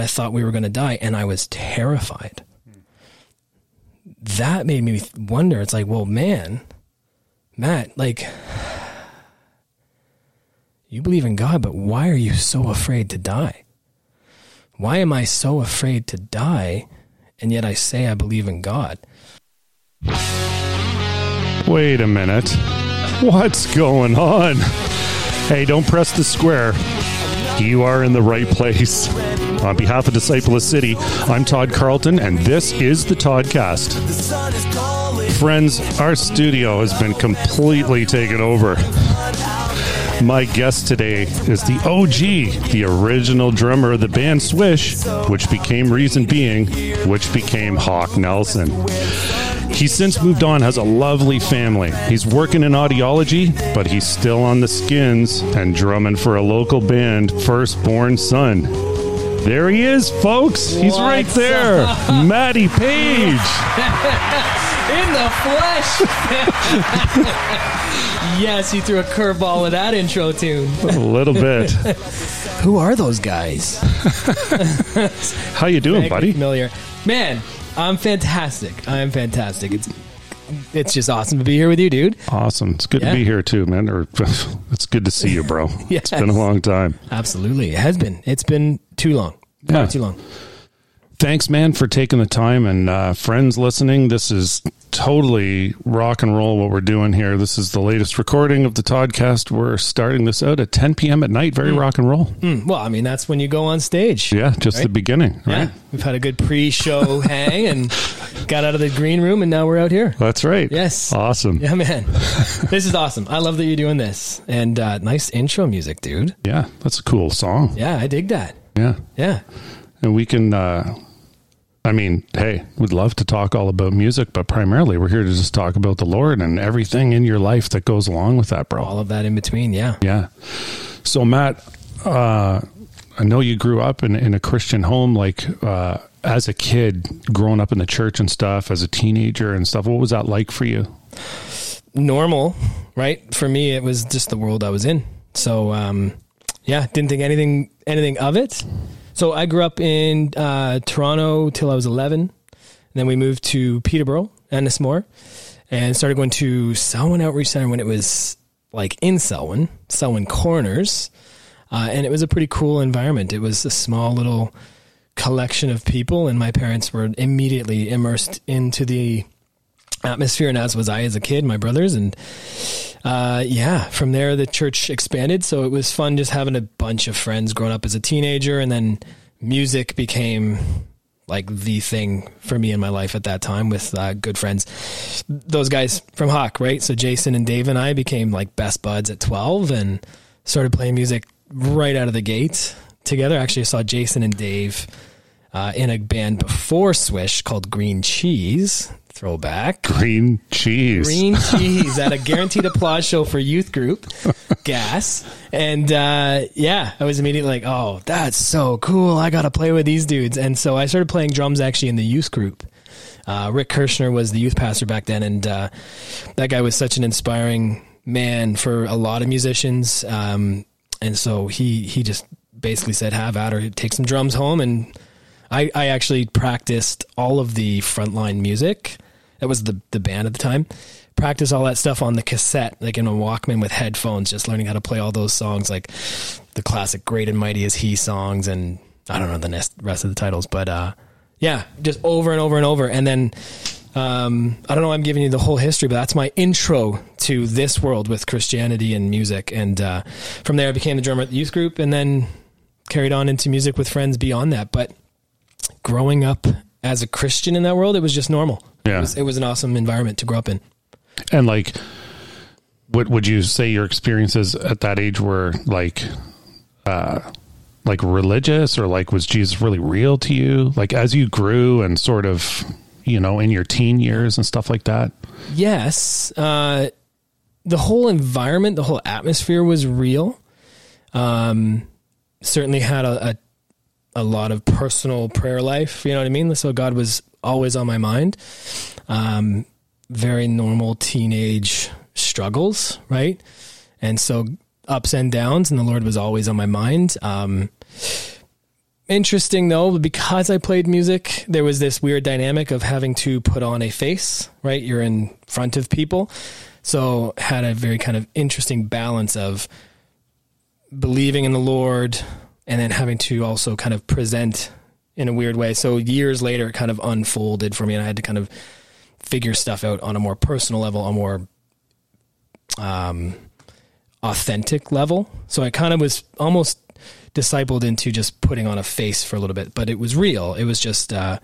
and I thought we were going to die, and I was terrified. That made me wonder. It's like, well, man, Matt, like, you believe in God, but why are you so afraid to die? Why am I so afraid to die? And yet I say I believe in God. Wait a minute. What's going on? Hey, don't press the square. You are in the right place. On behalf of Disciple City, I'm Todd Carlton, and this is the Toddcast. Friends, our studio has been completely taken over. My guest today is the OG, the original drummer of the band Swish, which became Reason Being, which became Hawk Nelson. He's since moved on, has a lovely family. He's working in audiology, but he's still on the skins and drumming for a local band, Firstborn Son. There he is, folks. He's right there. up? Matty Paige. In the flesh! yes, he threw a curveball with that intro tune. A little bit. Who are those guys? How you doing, Vaguely buddy? Familiar. Man, I'm fantastic. I'm fantastic. It's it's just awesome to be here with you, dude. Awesome. It's good Yeah. to be here too, man. Or it's good to see you, bro. It's been a long time. Absolutely. It has been. It's been too long. Yeah. Not too long. Thanks, man, for taking the time. And uh, friends listening, this is totally rock and roll what we're doing here. This is the latest recording of the Toddcast. We're starting this out at 10 p.m. at night. Very rock and roll. Hmm, Well, I mean, that's when you go on stage. Yeah, just the beginning, right? Yeah. We've had a good pre show hang and got out of the green room, and now we're out here. That's right. Yes. Awesome. Yeah, man. this is awesome. I love that you're doing this. And uh, nice intro music, dude. Yeah, that's a cool song. Yeah, I dig that. Yeah. Yeah. And we can, uh, I mean, hey, we'd love to talk all about music, but primarily we're here to just talk about the Lord and everything in your life that goes along with that, bro. All of that in between. Yeah. Yeah. So Matt, uh, I know you grew up in, in a Christian home, like uh, as a kid, growing up in the church and stuff, as a teenager and stuff. What was that like for you? normal, right? For me, it was just the world I was in. So, um, yeah, didn't think anything anything of it. So I grew up in uh, Toronto till I was 11. And then we moved to Peterborough, Ennismore, and started going to Selwyn Outreach Center when it was like in Selwyn, Selwyn Corners. Uh, and it was a pretty cool environment. It was a small little collection of people, and my parents were immediately immersed into the atmosphere, and as was I as a kid, my brothers, and uh, yeah, from there the church expanded. So it was fun just having a bunch of friends growing up as a teenager, and then music became like the thing for me in my life at that time with uh, good friends. Those guys from Hawk, right? So Jason and Dave and I became like best buds at 12 and started playing music right out of the gate together. Actually, I saw Jason and Dave uh, in a band before Swish called Green Cheese. Throwback. Green cheese. Green cheese at a guaranteed applause show for youth group, gas. And uh, yeah, I was immediately like, oh, that's so cool. I got to play with these dudes. And so I started playing drums actually in the youth group. Uh, Rick Kirschner was the youth pastor back then. And uh, that guy was such an inspiring man for a lot of musicians. Um, and so he, he just basically said, have at her, take some drums home. And I, I actually practiced all of the frontline music. That was the the band at the time. Practice all that stuff on the cassette, like in a Walkman with headphones, just learning how to play all those songs, like the classic "Great and Mighty Is He" songs, and I don't know the nest, rest of the titles, but uh, yeah, just over and over and over. And then um, I don't know, I'm giving you the whole history, but that's my intro to this world with Christianity and music. And uh, from there, I became the drummer at the youth group, and then carried on into music with friends beyond that. But growing up as a Christian in that world, it was just normal. Yeah. It was, it was an awesome environment to grow up in. And like, what would you say your experiences at that age were like, uh, like religious or like was Jesus really real to you? Like as you grew and sort of, you know, in your teen years and stuff like that? Yes. Uh, the whole environment, the whole atmosphere was real. Um, certainly had a, a, a lot of personal prayer life. You know what I mean? So God was always on my mind. Um, very normal teenage struggles, right? And so ups and downs, and the Lord was always on my mind. Um, interesting though because I played music. There was this weird dynamic of having to put on a face. Right, you're in front of people, so had a very kind of interesting balance of believing in the Lord and then having to also kind of present in a weird way. So years later, it kind of unfolded for me, and I had to kind of figure stuff out on a more personal level, a more um, authentic level. So I kind of was almost discipled into just putting on a face for a little bit, but it was real. It was just uh,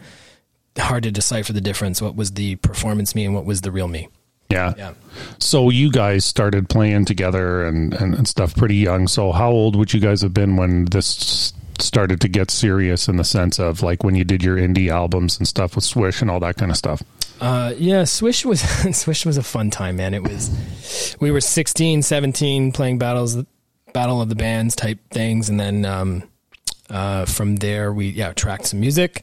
hard to decipher the difference. What was the performance me and what was the real me? Yeah. Yeah. So you guys started playing together and, and, and stuff pretty young. So how old would you guys have been when this started to get serious in the sense of like when you did your indie albums and stuff with Swish and all that kind of stuff? Uh, yeah, Swish was Swish was a fun time, man. It was we were 16, 17 playing battles battle of the bands type things and then um, uh, from there we yeah, tracked some music.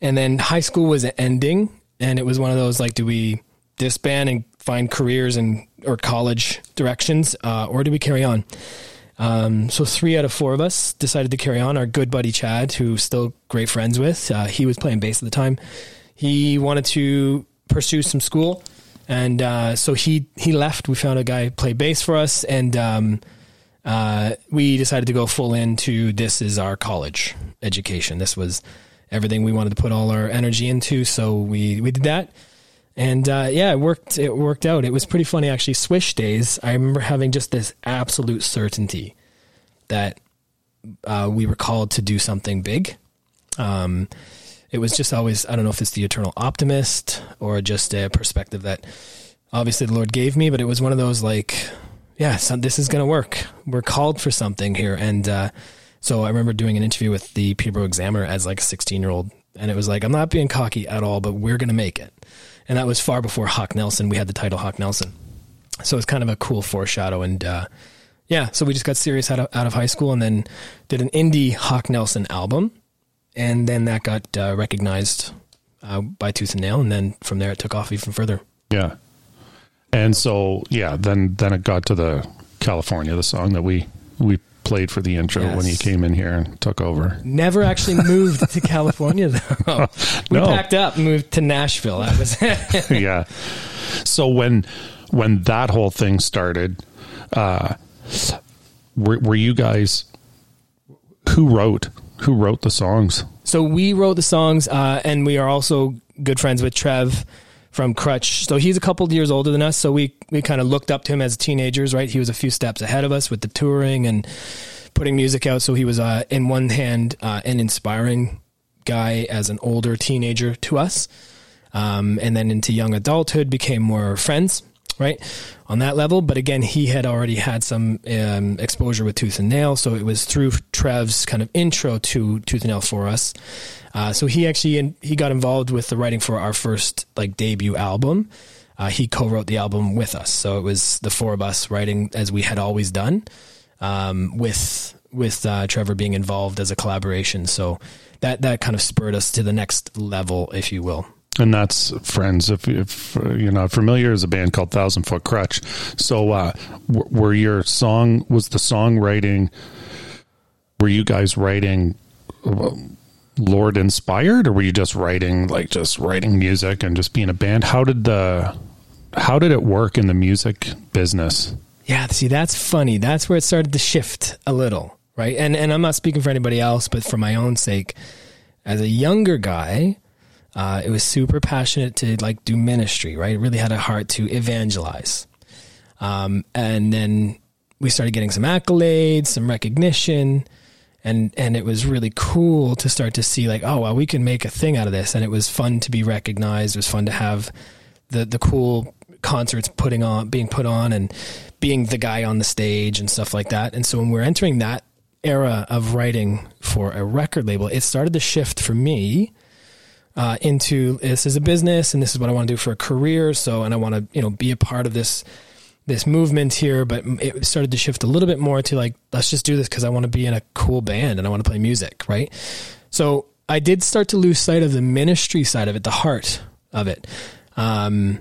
And then high school was ending and it was one of those like do we disband and find careers and or college directions uh, or do we carry on? Um, so three out of four of us decided to carry on. Our good buddy Chad, who still great friends with, uh, he was playing bass at the time. He wanted to pursue some school, and uh, so he he left. We found a guy play bass for us, and um, uh, we decided to go full into this is our college education. This was everything we wanted to put all our energy into. So we we did that. And uh, yeah, it worked. It worked out. It was pretty funny actually. Swish days. I remember having just this absolute certainty that uh, we were called to do something big. Um, it was just always. I don't know if it's the eternal optimist or just a perspective that obviously the Lord gave me, but it was one of those like, yeah, so this is going to work. We're called for something here, and uh, so I remember doing an interview with the Peterborough Examiner as like a 16 year old, and it was like, I'm not being cocky at all, but we're going to make it and that was far before Hawk Nelson. We had the title Hawk Nelson, so it's kind of a cool foreshadow. And uh, yeah, so we just got serious out of, out of high school, and then did an indie Hawk Nelson album, and then that got uh, recognized uh, by Tooth and Nail, and then from there it took off even further. Yeah, and so yeah, then then it got to the California, the song that we we played for the intro Yes. when you came in here and took over. Never actually moved to California though. We No. packed up, moved to Nashville. That was it. yeah. So when when that whole thing started, uh, were, were you guys who wrote who wrote the songs? So we wrote the songs, uh, and we are also good friends with Trev from Krutch. So he's a couple years older than us. So we we kind of looked up to him as teenagers, right? He was a few steps ahead of us with the touring and putting music out. So he was, uh, in one hand, uh, an inspiring guy as an older teenager to us, um, and then into young adulthood became more friends. Right on that level, but again, he had already had some um, exposure with Tooth and Nail, so it was through Trev's kind of intro to Tooth and Nail for us. Uh, so he actually he got involved with the writing for our first like debut album. Uh, he co-wrote the album with us, so it was the four of us writing as we had always done, um, with with uh, Trevor being involved as a collaboration. So that that kind of spurred us to the next level, if you will. And that's friends. If, if you're not familiar, is a band called Thousand Foot Krutch. So, uh, w- were your song was the songwriting? Were you guys writing uh, Lord inspired, or were you just writing like just writing music and just being a band? How did the how did it work in the music business? Yeah, see, that's funny. That's where it started to shift a little, right? And and I'm not speaking for anybody else, but for my own sake, as a younger guy, uh, it was super passionate to like do ministry, right? It really had a heart to evangelize. Um, and then we started getting some accolades, some recognition, and and it was really cool to start to see like, oh well, we can make a thing out of this, and it was fun to be recognized. It was fun to have the the cool concerts putting on being put on and being the guy on the stage and stuff like that. And so when we're entering that era of writing for a record label, it started to shift for me uh, into this is a business and this is what I want to do for a career. So, and I want to, you know, be a part of this, this movement here, but it started to shift a little bit more to like, let's just do this because I want to be in a cool band and I want to play music. Right. So I did start to lose sight of the ministry side of it, the heart of it. Um,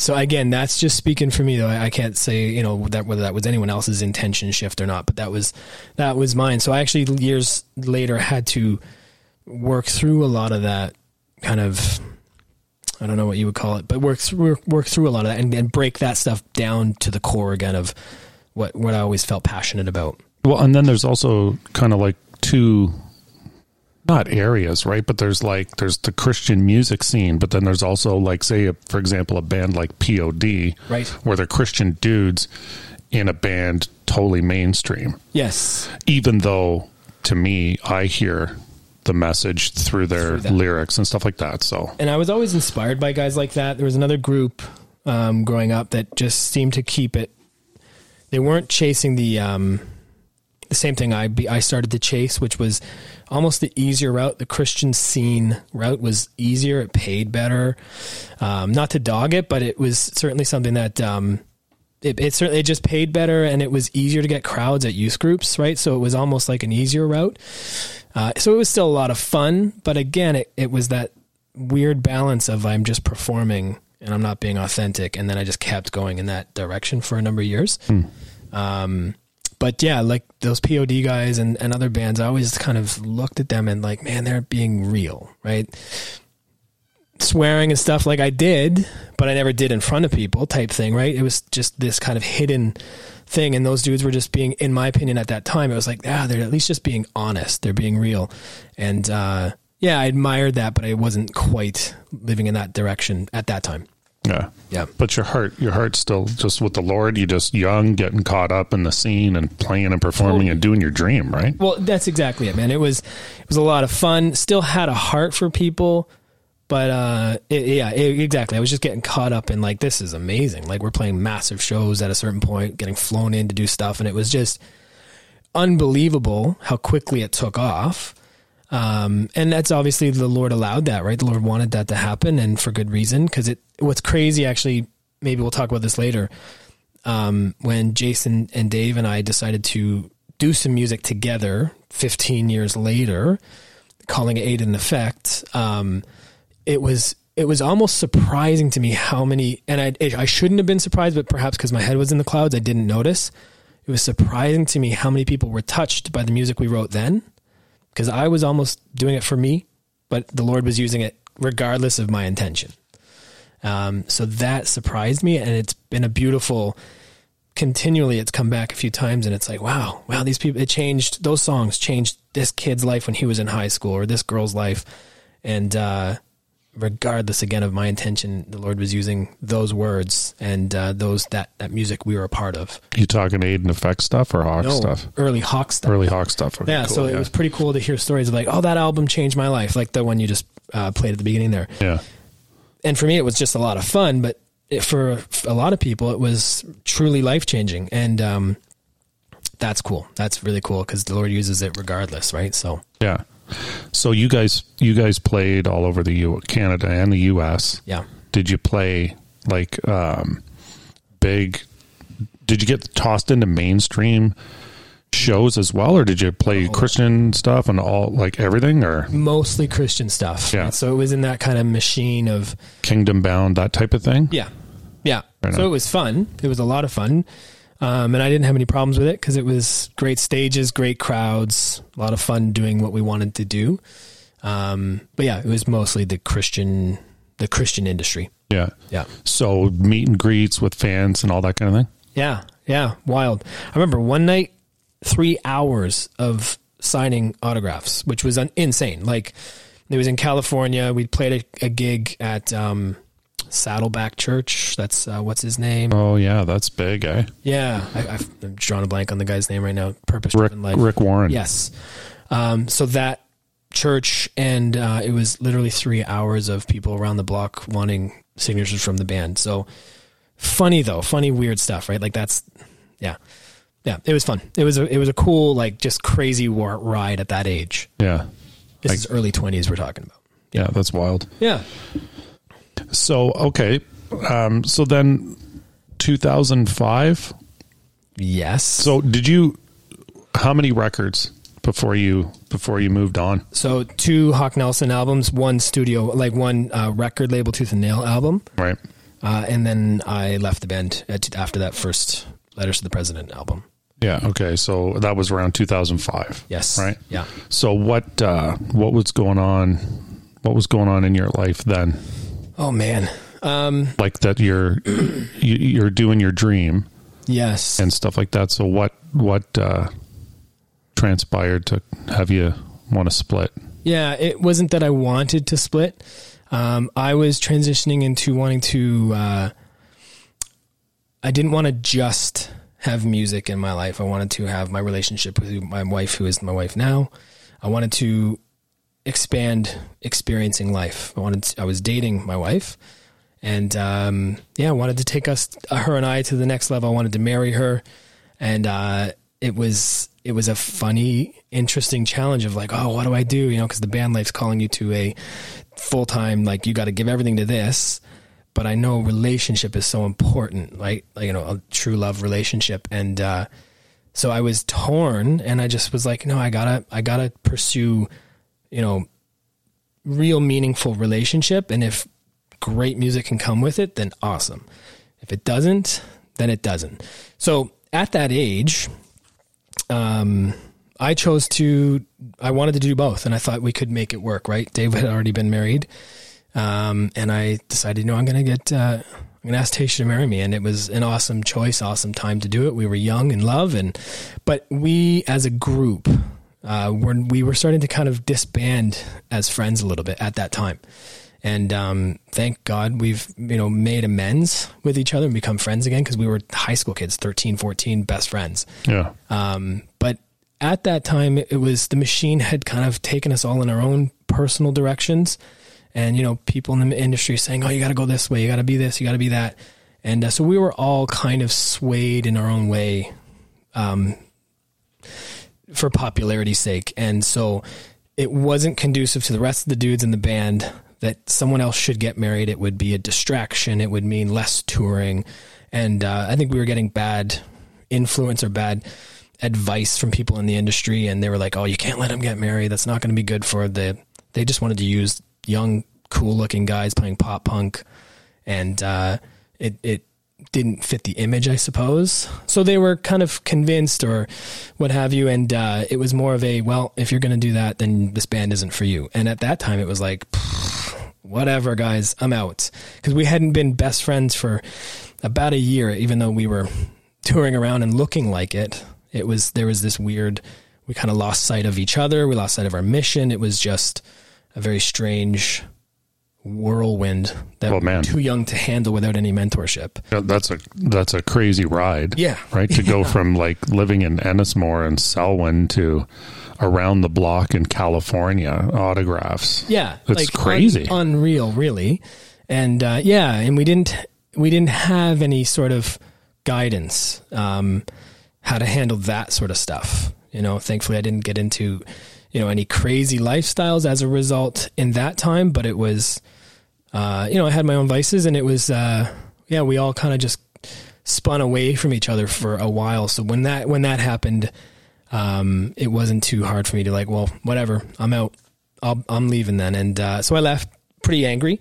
so again, that's just speaking for me though. I, I can't say you know that whether that was anyone else's intention shift or not, but that was that was mine. So I actually years later had to work through a lot of that kind of I don't know what you would call it, but work through work through a lot of that and, and break that stuff down to the core again of what what I always felt passionate about. Well, and then there's also kind of like two not areas, right? But there's like there's the Christian music scene, but then there's also like say for example a band like POD, Right. where they're Christian dudes in a band totally mainstream. Yes, Even though to me I hear the message through their Through lyrics and stuff like that. So and I was always inspired by guys like that. There was another group um, growing up that just seemed to keep it. They weren't chasing the um, the same thing I be, I started to chase, which was almost the easier route. The Christian scene route was easier. It paid better. Um, not to dog it, but it was certainly something that. Um, it, it certainly it just paid better and it was easier to get crowds at youth groups, right? So it was almost like an easier route. Uh, so it was still a lot of fun, but again, it, it was that weird balance of I'm just performing and I'm not being authentic, and then I just kept going in that direction for a number of years. Um, but yeah, like those POD guys and, and other bands, I always kind of looked at them and like, man, they're being real, right? Swearing and stuff like I did, but I never did in front of people type thing, right? It was just this kind of hidden thing. And those dudes were just being, in my opinion, at that time, it was like, ah, they're at least just being honest. They're being real. And, uh, yeah, I admired that, but I wasn't quite living in that direction at that time. yeah. Yeah. But your heart, your heart's still just with the Lord. You're just young, getting caught up in the scene and playing and performing and doing your dream, right? Well, that's exactly it, man. It was it was a lot of fun. Still had a heart for people, but uh, it, yeah, it, exactly. I was just getting caught up in like this is amazing. Like we're playing massive shows at a certain point, getting flown in to do stuff, and it was just unbelievable how quickly it took off. Um, and that's obviously the Lord allowed that, right? The Lord wanted that to happen, and for good reason. Because it, what's crazy, actually, maybe we'll talk about this later. Um, when Jason and Dave and I decided to do some music together, 15 years later, calling it Aid in Effect, um, it was it was almost surprising to me how many, and I I shouldn't have been surprised, but perhaps because my head was in the clouds, I didn't notice. It was surprising to me how many people were touched by the music we wrote then because I was almost doing it for me, but the Lord was using it regardless of my intention. Um, so that surprised me, and it's been a beautiful. Continually, it's come back a few times, and it's like, wow, wow, these people. It changed those songs, changed this kid's life when he was in high school, or this girl's life, and uh, regardless again of my intention, the Lord was using those words and uh, those that that music we were a part of. You talking aid and effect stuff or hawk No, stuff? early Hawk stuff. Early hawk stuff. Okay, Yeah, cool, so it was pretty cool to hear stories of like, oh, that album changed my life, like the one you just uh, played at the beginning there. yeah. And for me, it was just a lot of fun, but it, for a lot of people, it was truly life changing, and um, that's cool. That's really cool because the Lord uses it regardless, right? So Yeah. So you guys, you guys played all over the U, Canada and the U.S. yeah, Did you play like um, big? Did you get tossed into mainstream shows as well, or did you play Christian stuff and all like everything, or mostly Christian stuff. Yeah. So it was in that kind of machine of Kingdom Bound, that type of thing? Yeah, yeah. Right so on. it was fun. It was a lot of fun, um, and I didn't have any problems with it because it was great stages, great crowds, a lot of fun doing what we wanted to do. Um, but yeah, it was mostly the Christian, the Christian industry. Yeah. Yeah, So meet and greets with fans and all that kind of thing. yeah, yeah. Wild. I remember one night, three hours of signing autographs, which was un- insane. Like it was in California. We played a, a gig at um, Saddleback Church. That's uh, what's his name. Oh yeah, that's big, eh? Yeah, I, I've I'm drawing a blank on the guy's name right now. Purpose Rick. Rick Warren. Yes. Um, so that church, and uh, it was literally three hours of people around the block wanting signatures from the band. So funny though, funny weird stuff, right? Like that's yeah, yeah. It was fun. It was a it was a cool like just crazy war ride at that age. Yeah. This Like- is early twenties we're talking about. Yeah, that's wild. Yeah. So okay, um, so then 2005. Yes. So did you? How many records before you before you moved on? So two Hawk Nelson albums, one studio, like one uh, record label, Tooth and Nail album. Right. Uh, and then I left the band at, after that first Letters to the President album. Yeah. Okay. So that was around 2005. Yes. Right. Yeah. So what uh, what was going on? What was going on in your life then? Oh man. Um, Like that you're you- you're doing your dream yes. and stuff like that. So what what uh, transpired to have you want to split? Yeah, it wasn't that I wanted to split. Um, I was transitioning into wanting to. Uh, I didn't want to just have music in my life. I wanted to have my relationship with my wife, who is my wife now. I wanted to expand experiencing life. I wanted. To, I was dating my wife, and um, yeah, I wanted to take us, her and I, to the next level. I wanted to marry her, and uh, it was it was a funny, interesting challenge of like, oh, what do I do? You know, because the band life's calling you to a full time, like you got to give everything to this. But I know relationship is so important, like, like you know, a true love relationship, and uh, so I was torn, and I just was like, no, I gotta, I gotta pursue, you know, real meaningful relationship, and if great music can come with it, then awesome. If it doesn't, then it doesn't. So at that age, um, I chose to, I wanted to do both, and I thought we could make it work, right? Dave had already been married. Um, and I decided, you know, I'm going to get, uh, I'm going to ask Tasha to marry me. And it was an awesome choice, awesome time to do it. We were young in love. And, but we as a group, uh, were, we were starting to kind of disband as friends a little bit at that time. And, um, thank God we've, you know, made amends with each other and become friends again because we were high school kids, 13, 14, best friends. Yeah. Um, but at that time, it was the machine had kind of taken us all in our own personal directions. And, you know, people in the industry saying, oh, you got to go this way, you got to be this, you got to be that. And uh, so we were all kind of swayed in our own way um, for popularity's sake. And so it wasn't conducive to the rest of the dudes in the band that someone else should get married. It would be a distraction, it would mean less touring. And uh, I think we were getting bad influence or bad advice from people in the industry and they were like oh you can't let him get married that's not going to be good for the they just wanted to use young cool looking guys playing pop punk and uh, it it didn't fit the image i suppose. So they were kind of convinced or what have you and uh, it was more of a well if you're going to do that then this band isn't for you. And at that time it was like whatever guys i'm out. Because we hadn't been best friends for about a year even though we were touring around and looking like it. It was there was this weird we kind of lost sight of each other we lost sight of our mission. It was just a very strange whirlwind that Oh, man. too young to handle without any mentorship Yeah, That's a that's a crazy ride. Yeah. Right. To go from like living in Ennismore and Selwyn to around the block in California, autographs. yeah It's like crazy. un- unreal really and uh, yeah and we didn't we didn't have any sort of guidance um, how to handle that sort of stuff you know thankfully i didn't get into you know any crazy lifestyles as a result in that time but it was uh, you know i had my own vices and it was uh, yeah we all kind of just spun away from each other for a while. So when that when that happened um, it wasn't too hard for me to like well whatever i'm out. I'll, i'm leaving then. And uh, so i left pretty angry.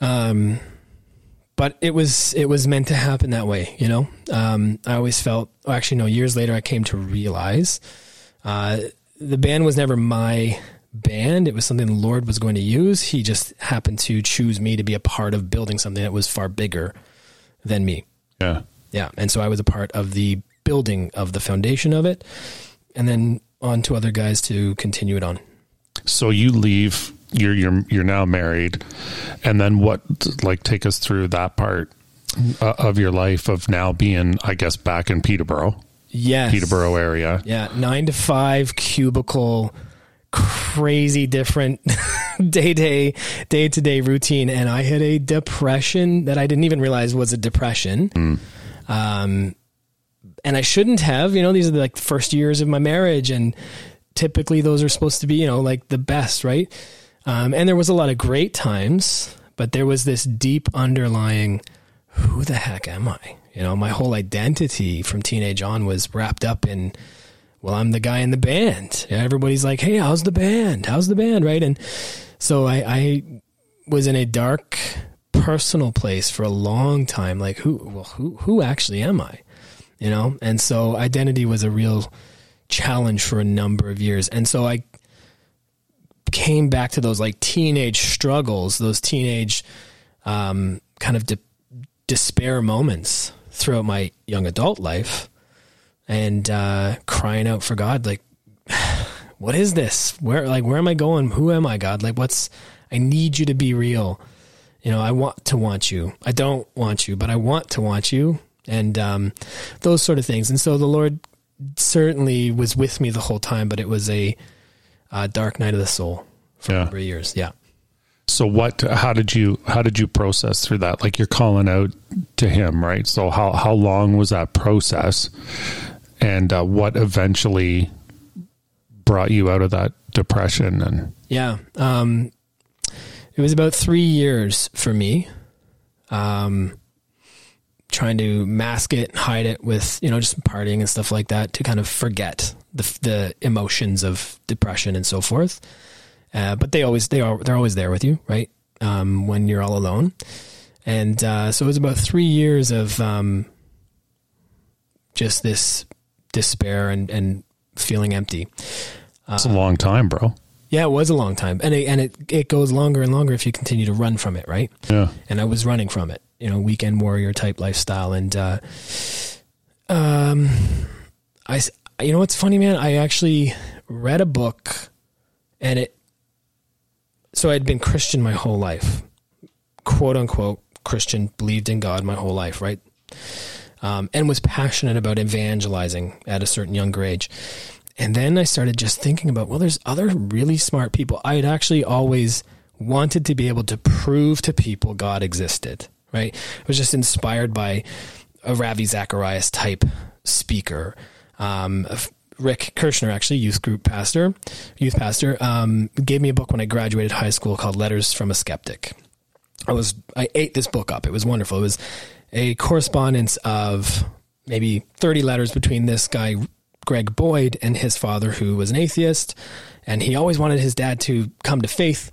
Um, but it was it was meant to happen that way you know? Um, i always felt oh, actually no years later i came to realize uh, the band was never my band it was something the lord was going to use he just happened to choose me to be a part of building something that was far bigger than me Yeah. yeah and so i was a part of the building of the foundation of it and then on to other guys to continue it on So you leave. You're you're you're now married, and then what? Like, take us through that part uh, of your life of now being, I guess, back in Peterborough, yes Peterborough area. Yeah, nine to five cubicle, crazy different day day day to day routine, and I had a depression that I didn't even realize was a depression. Um, and I shouldn't have. You know, these are like the first years of my marriage, and typically those are supposed to be, you know, like the best, right? Um, and there was a lot of great times, but there was this deep underlying, who the heck am I? You know, my whole identity from teenage on was wrapped up in, well, I'm the guy in the band. Everybody's like, hey, how's the band? How's the band? Right. And so I, I was in a dark personal place for a long time. Like who, well, who, who actually am I? You know? And so identity was a real challenge for a number of years. And so I came back to those like teenage struggles, those teenage, um, kind of de- despair moments throughout my young adult life and, uh, crying out for God, like, what is this? Where, like, where am I going? Who am I, God? Like, what's, I need you to be real. You know, I want to want you. I don't want you, but I want to want you. And um, those sort of things. And so the Lord certainly was with me the whole time, but it was a, a dark night of the soul for Yeah. a number of years. Yeah. So what? How did you? How did you process through that? Like you're calling out to him, right? So how how long was that process, and uh, what eventually brought you out of that depression? And Yeah. Um, it was about three years for me. Um, trying to mask it, hide it with, you know, just partying and stuff like that to kind of forget the, the emotions of depression and so forth. Uh, but they always, they are, they're always there with you, right? Um, when you're all alone. And, uh, so it was about three years of, um, just this despair and, and feeling empty. it's a long time, bro. Yeah, it was a long time, and it, and it it goes longer and longer if you continue to run from it, right? Yeah. And I was running from it, you know, weekend warrior type lifestyle, and uh, um, I you know what's funny, man? I actually read a book, and it. So I'd been Christian my whole life, quote unquote Christian, believed in God my whole life, right? Um, and was passionate about evangelizing at a certain younger age. And then I started just thinking about, well, there's other really smart people. I had actually always wanted to be able to prove to people God existed, right? I was just inspired by a Ravi Zacharias type speaker. Um, Rick Kirshner, actually, youth group pastor, youth pastor, um, gave me a book when I graduated high school called Letters from a Skeptic. I was I ate this book up. It was wonderful. It was a correspondence of maybe 30 letters between this guy Greg Boyd and his father who was an atheist and he always wanted his dad to come to faith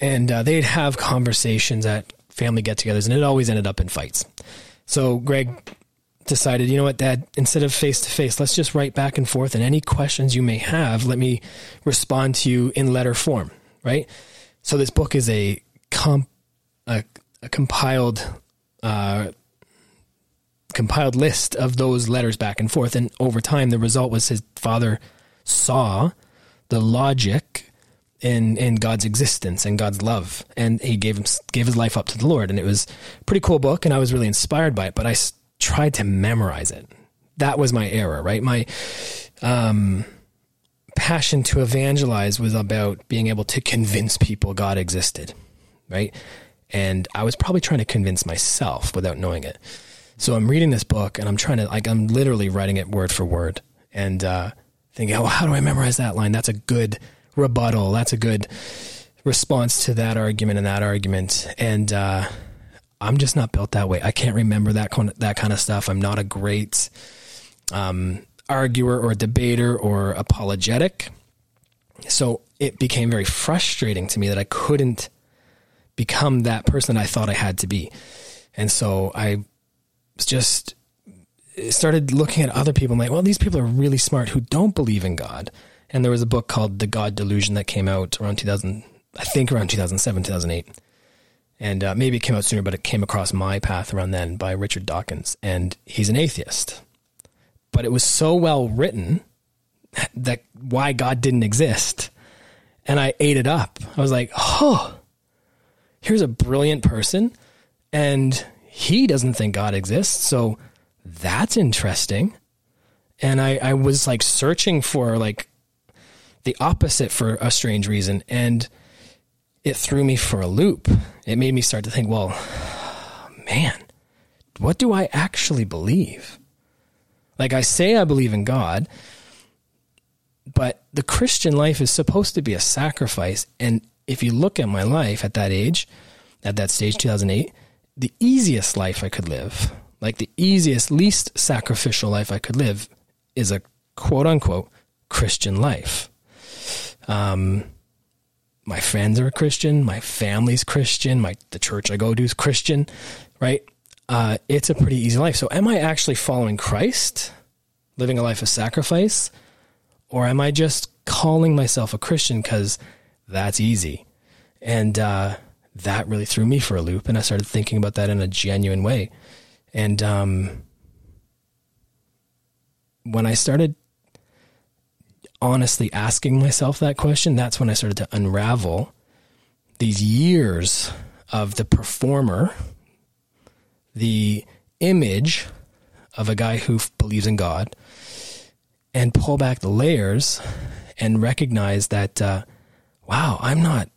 and uh, they'd have conversations at family get-togethers and it always ended up in fights. So Greg decided, you know what, Dad, instead of face to face, let's just write back and forth and any questions you may have, let me respond to you in letter form, right? So this book is a comp a, a compiled uh, compiled list of those letters back and forth. And over time, the result was his father saw the logic in in God's existence and God's love, and he gave him gave his life up to the Lord. And it was a pretty cool book, and I was really inspired by it. But I s- tried to memorize it. That was my error, right? My um, passion to evangelize was about being able to convince people God existed, right? And I was probably trying to convince myself without knowing it. So I'm reading this book and I'm trying to like I'm literally writing it word for word and uh, thinking, oh, how do I memorize that line? That's a good rebuttal. That's a good response to that argument and that argument. And uh, I'm just not built that way. I can't remember that kind that kind of stuff. I'm not a great um, arguer or debater or apologetic. So it became very frustrating to me that I couldn't become that person I thought I had to be. And so I just started looking at other people. I'm like, well, these people are really smart who don't believe in God. And there was a book called The God Delusion that came out around 2000, I think around 2007, 2008. And uh, maybe it came out sooner, but it came across my path around then by Richard Dawkins. And he's an atheist. But it was so well written that why God didn't exist. And I ate it up. I was like, oh, here's a brilliant person and he doesn't think God exists. So that's interesting. And I, I was like searching for like the opposite for a strange reason. And it threw me for a loop. It made me start to think, well, man, what do I actually believe? Like I say I believe in God, but the Christian life is supposed to be a sacrifice. And if you look at my life at that age, at that stage, 2008, the easiest life I could live, like the easiest, least sacrificial life I could live, is a quote unquote Christian life. Um, my friends are Christian, my family's Christian, my the church I go to is Christian, right? Uh, it's a pretty easy life. So, am I actually following Christ, living a life of sacrifice, or am I just calling myself a Christian because that's easy? And uh, that really threw me for a loop, and I started thinking about that in a genuine way. And um, when I started honestly asking myself that question, that's when I started to unravel these years of the performer, the image of a guy who believes in God, and pull back the layers and recognize that, uh, wow, I'm not.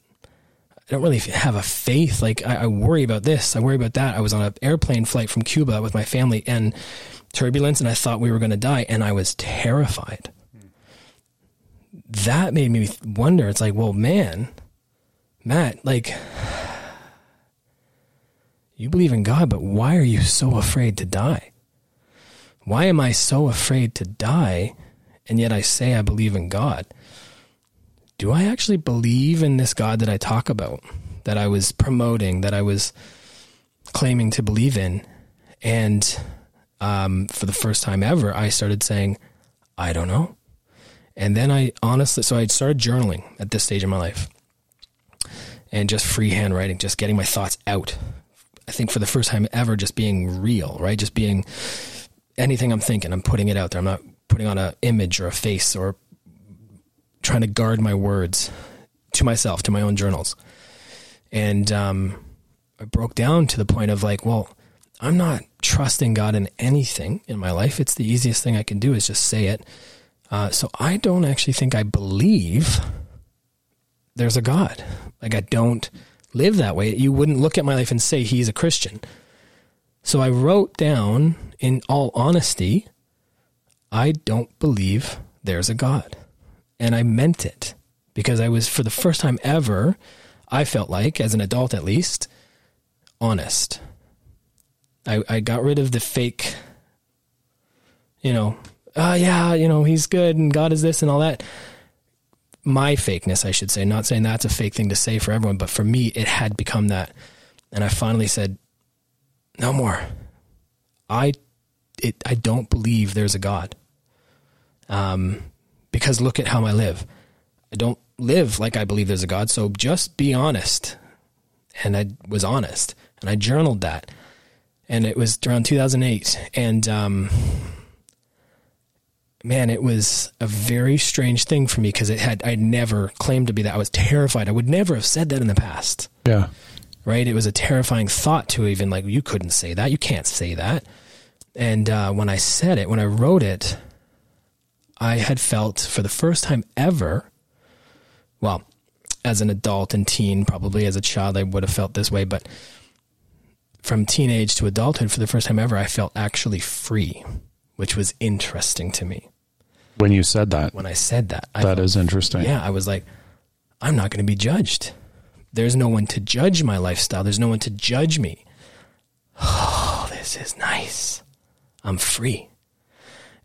I don't really have a faith. Like I, I worry about this, I worry about that. I was on an airplane flight from Cuba with my family and turbulence, and I thought we were going to die, and I was terrified that made me wonder. It's like, well, man, Matt, like, you believe in God, but why are you so afraid to die? Why am I so afraid to die? And yet I say I believe in God. Do I actually believe in this God that I talk about, that I was promoting, that I was claiming to believe in? And um, for the first time ever, I started saying, I don't know. And then I honestly, so I started journaling at this stage in my life and just freehand writing, just getting my thoughts out. I think for the first time ever, just being real, right? Just being anything I'm thinking, I'm putting it out there. I'm not putting on an image or a face or trying to guard my words to myself, to my own journals. And um, I broke down to the point of like, well, I'm not trusting God in anything in my life. It's the easiest thing I can do is just say it uh, so I don't actually think I believe there's a God. Like I don't live that way. You wouldn't look at my life and say he's a Christian. So I wrote down, in all honesty, I don't believe there's a God. And I meant it because I was, for the first time ever, I felt like, as an adult at least, honest. I, I got rid of the fake, you know, oh yeah, you know, he's good and God is this and all that. My fakeness, I should say, not saying that's a fake thing to say for everyone, but for me, it had become that. And I finally said, no more. I, it, I don't believe there's a God. Um, because look at how I live. I don't live like I believe there's a God. So just be honest. And I was honest and I journaled that. And it was around 2008. And, um, man, it was a very strange thing for me because it had I never claimed to be that. I was terrified. I would never have said that in the past. Yeah. Right. It was a terrifying thought to even like you couldn't say that. You can't say that. And uh, when I said it, when I wrote it, I had felt for the first time ever. Well, as an adult and teen, probably as a child, I would have felt this way, but from teenage to adulthood, for the first time ever, I felt actually free, which was interesting to me when you said that. when I said that. I That felt- is interesting. Yeah, I was like, I'm not going to be judged. There's no one to judge my lifestyle. There's no one to judge me. Oh, this is nice. I'm free.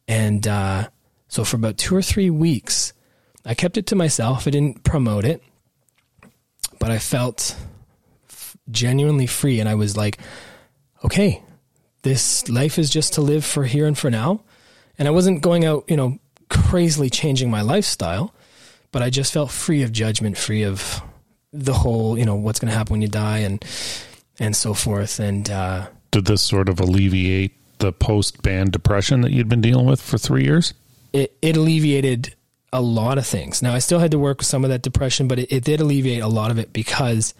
And uh, so for about two or three weeks, I kept it to myself. I didn't promote it, but I felt genuinely free. And I was like, okay, this life is just to live for here and for now. And I wasn't going out, you know, crazily changing my lifestyle, but I just felt free of judgment, free of the whole, you know, what's going to happen when you die and and so forth. And uh, Did this sort of alleviate the post band depression that you'd been dealing with for three years? It, it alleviated a lot of things. Now I still had to work with some of that depression, but it, it did alleviate a lot of it because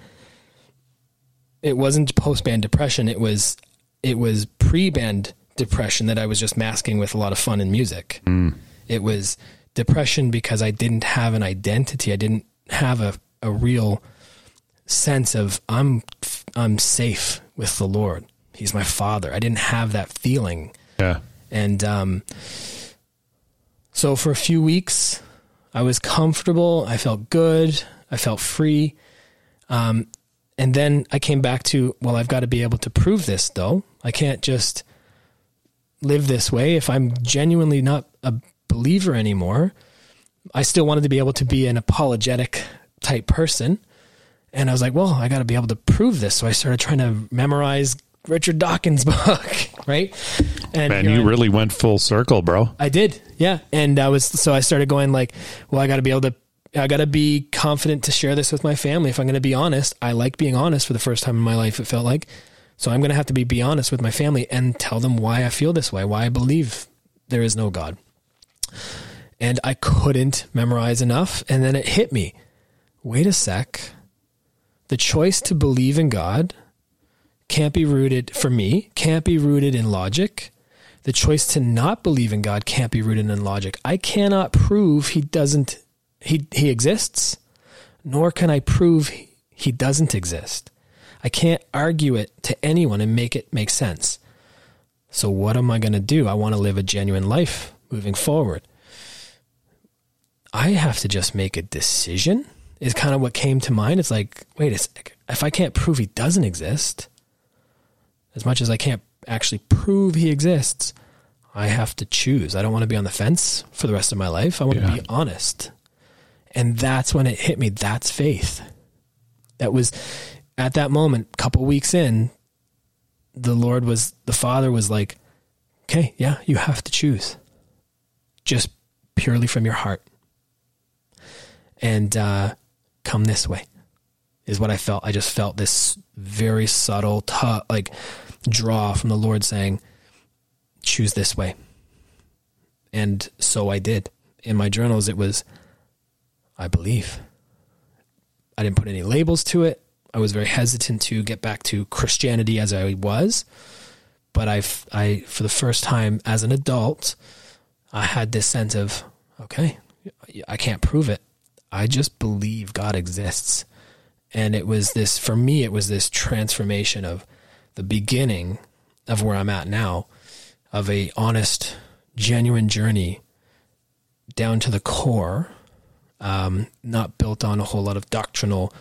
it wasn't post band depression. It was it was pre band depression that I was just masking with a lot of fun and music. It was depression because I didn't have an identity. I didn't have a, a real sense of I'm I'm safe with the Lord. He's my father. I didn't have that feeling. Yeah. And um, so for a few weeks, I was comfortable. I felt good. I felt free. Um, and then I came back to, well, I've got to be able to prove this, though. I can't just live this way. If I'm genuinely not a believer anymore, I still wanted to be able to be an apologetic type person. And I was like, well, I got to be able to prove this. So I started trying to memorize Richard Dawkins' book, right? And Man, you really went full circle, bro. I did, yeah. And I was so I started going like, well, I got to be able to, I got to be confident to share this with my family. If I'm going to be honest, I like being honest for the first time in my life. It felt like, so I'm going to have to be be honest with my family and tell them why I feel this way, why I believe there is no God. And I couldn't memorize enough, and then it hit me. Wait a sec. The choice to believe in God can't be rooted for me, can't be rooted in logic the choice to not believe in God can't be rooted in logic. I cannot prove he doesn't he he exists, nor can I prove he- doesn't exist. I can't argue it to anyone and make it make sense. So what am I going to do? I want to live a genuine life moving forward. I have to just make a decision. Is kind of what came to mind. It's like, wait a sec. If I can't prove he doesn't exist, as much as I can't actually prove he exists, I have to choose. I don't want to be on the fence for the rest of my life. I want Yeah. to be honest. And that's when it hit me. That's faith. That was at that moment, couple weeks in, the Lord was, the Father was like, okay, yeah, you have to choose just purely from your heart. And uh, come this way is what I felt. I just felt this very subtle, tu- like draw from the Lord saying, choose this way. And so I did. In my journals, it was, I believe. I didn't put any labels to it. I was very hesitant to get back to Christianity as I was. But I, I, for the first time as an adult, I had this sense of, okay, I can't prove it. I just believe God exists. And it was this, for me, it was this transformation of the beginning of where I'm at now, of a honest, genuine journey down to the core, um, not built on a whole lot of doctrinal,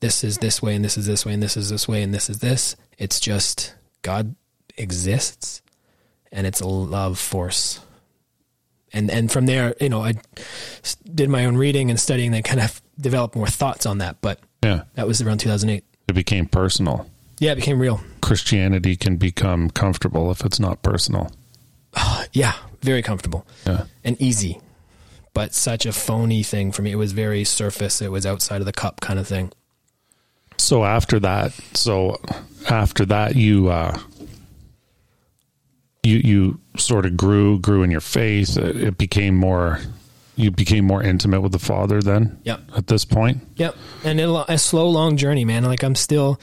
this is this way and this is this way and this is this way and this is this. It's just God exists and it's a love force. And and from there, you know, I did my own reading and studying and kind of developed more thoughts on that. But Yeah. that was around 2008. It became personal. Yeah, it became real. Christianity can become comfortable if it's not personal. Yeah, very comfortable Yeah. and easy, but such a phony thing for me. It was very surface. It was outside of the cup kind of thing. So after that, so after that, you uh, you you sort of grew grew in your faith. It, it became more. You became more intimate with the Father then. Yep. At this point, Yep. And a, a slow, long journey, man. Like I'm still,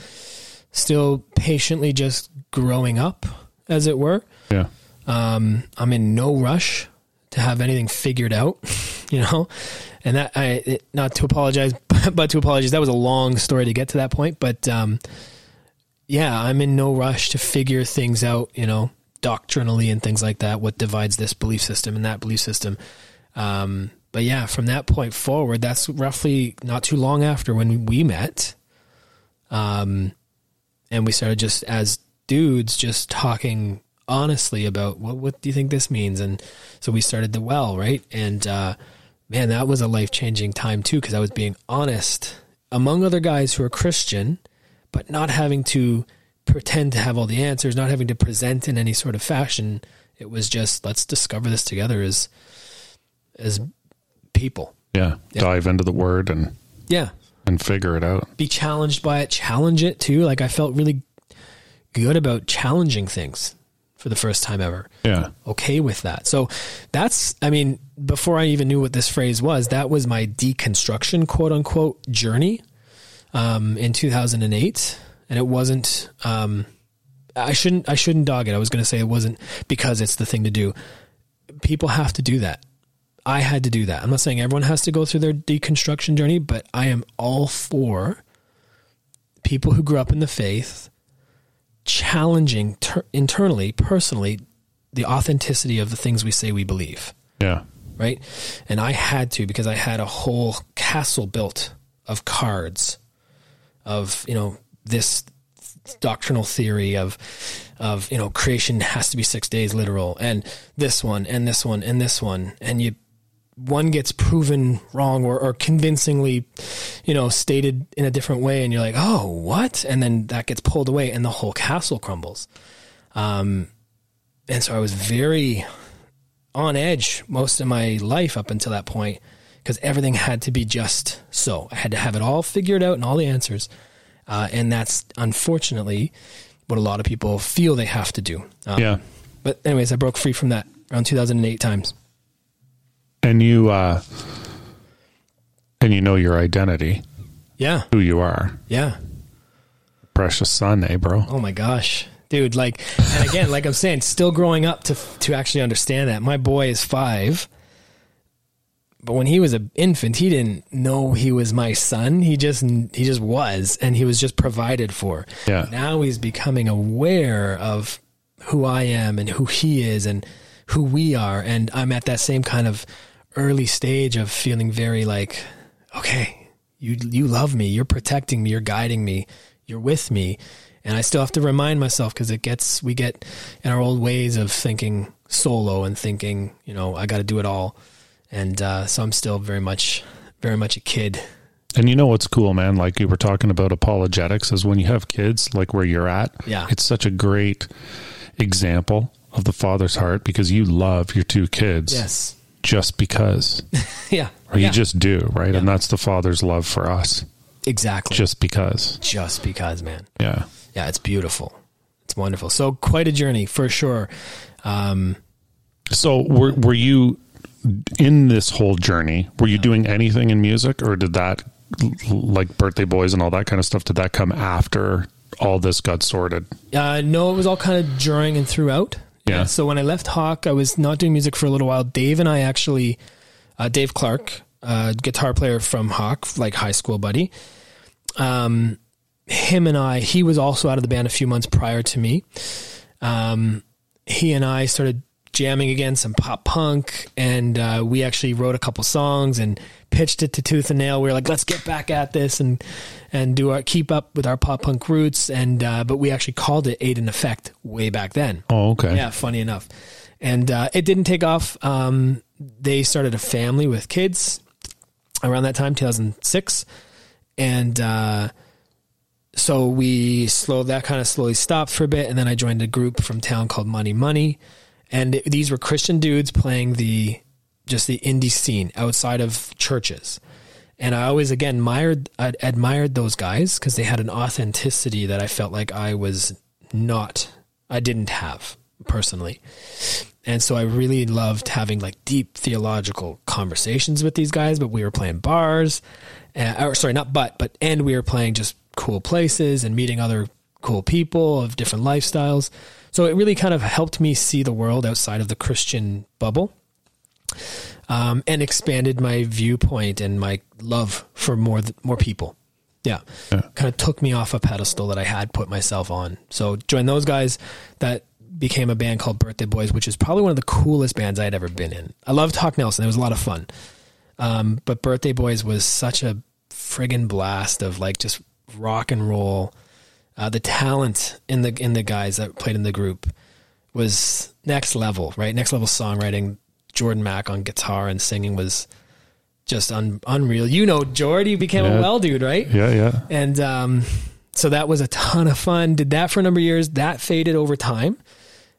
still patiently just growing up, as it were. yeah, Um, I'm in no rush to have anything figured out, you know, and that I, it, not to apologize, but to apologize. That was a long story to get to that point, but, um, yeah, I'm in no rush to figure things out, you know, doctrinally and things like that. What divides this belief system and that belief system. Um, but yeah, from that point forward, that's roughly not too long after when we met. Um, and we started just as dudes, just talking honestly about what what do you think this means, and so we started the well, right? And uh, man, that was a life changing time too, because I was being honest among other guys who are Christian, but not having to pretend to have all the answers, not having to present in any sort of fashion. It was just let's discover this together as as people. yeah. Yeah. Dive into the Word and Yeah, and figure it out. be challenged by it, challenge it too. Like I felt really good about challenging things for the first time ever. Yeah, Okay with that. So that's, I mean, before I even knew what this phrase was, that was my deconstruction, quote unquote, journey um, in 2008. And it wasn't, um, I shouldn't, I shouldn't dog it. I was going to say it wasn't because it's the thing to do. People have to do that. I had to do that. I'm not saying everyone has to go through their deconstruction journey, but I am all for people who grew up in the faith challenging ter- internally, personally, the authenticity of the things we say we believe, yeah, right? And I had to because I had a whole castle built of cards of, you know, this doctrinal theory of of you know creation has to be 6 days literal and this one and this one and this one and you one gets proven wrong or, or convincingly, you know, stated in a different way, and you're like, oh, what? And then that gets pulled away, and the whole castle crumbles. Um, and so I was very on edge most of my life up until that point because everything had to be just so. I had to have it all figured out and all the answers. Uh, and that's unfortunately what a lot of people feel they have to do. Um, Yeah. But anyways, I broke free from that around 2008 times. And you, uh, and you know your identity, Yeah. who you are. Yeah. Precious son, eh, bro? Oh my gosh. Dude, like, and again, like I'm saying, still growing up to, to actually understand that. My boy is five, but when he was an infant, he didn't know he was my son. He just, he just was, and he was just provided for. Yeah. Now he's becoming aware of who I am and who he is and who we are. And I'm at that same kind of early stage of feeling very like, okay, you, you love me. You're protecting me. You're guiding me. You're with me. And I still have to remind myself because it gets, we get in our old ways of thinking solo and thinking, you know, I got to do it all. And uh, so I'm still very much, very much a kid. And you know what's cool, man? Like you were talking about apologetics, is when you have kids, like where you're at. Yeah. It's such a great example of the father's heart because you love your two kids Yes. just because. Yeah. Or you just do, right? And that's the father's love for us. exactly. Just because. just because, man. Yeah. Yeah, it's beautiful. It's wonderful. So quite a journey for sure. Um, So were were you in this whole journey? Were you doing anything in music, or did that like birthday boys and all that kind of stuff? Did that come after all this got sorted? uh, no, it was all kind of during and throughout. Yeah. So when I left Hawk, I was not doing music for a little while. Dave and I actually, uh, Dave Clark, uh, guitar player from Hawk, like high school buddy. Um, him and I, he was also out of the band a few months prior to me. Um, he and I started jamming again, some pop punk, and uh, we actually wrote a couple songs and pitched it to Tooth and Nail. We were like, let's get back at this and and do our keep up with our pop punk roots. And uh, but we actually called it Aid and Effect way back then. Oh, okay. Yeah, funny enough. And uh, it didn't take off. Um, they started a family with kids around that time, 2006. And uh, so we slow that kind of slowly stopped for a bit. And then I joined a group from town called Money Money. And it- these were Christian dudes playing the just the indie scene outside of churches. And I always again admired I admired those guys because they had an authenticity that I felt like I was not I didn't have personally. And so I really loved having like deep theological conversations with these guys, but we were playing bars, uh, or sorry, not but, but, and we were playing just cool places and meeting other cool people of different lifestyles. So it really kind of helped me see the world outside of the Christian bubble um, and expanded my viewpoint and my love for more th- more people. Yeah. Yeah. kind of took me off a pedestal that I had put myself on. So joined those guys. That became a band called Birthday Boys, which is probably one of the coolest bands I had ever been in. I loved Hawk Nelson; it was a lot of fun. Um, but Birthday Boys was such a friggin' blast of like just rock and roll. Uh, the talent in the in the guys that played in the group was next level, right? Next level songwriting. Jordan Mack on guitar and singing was just un- unreal. You know, Jordy became Yeah. a well dude, right? Yeah, yeah. And um, so that was a ton of fun. Did that for a number of years. That faded over time.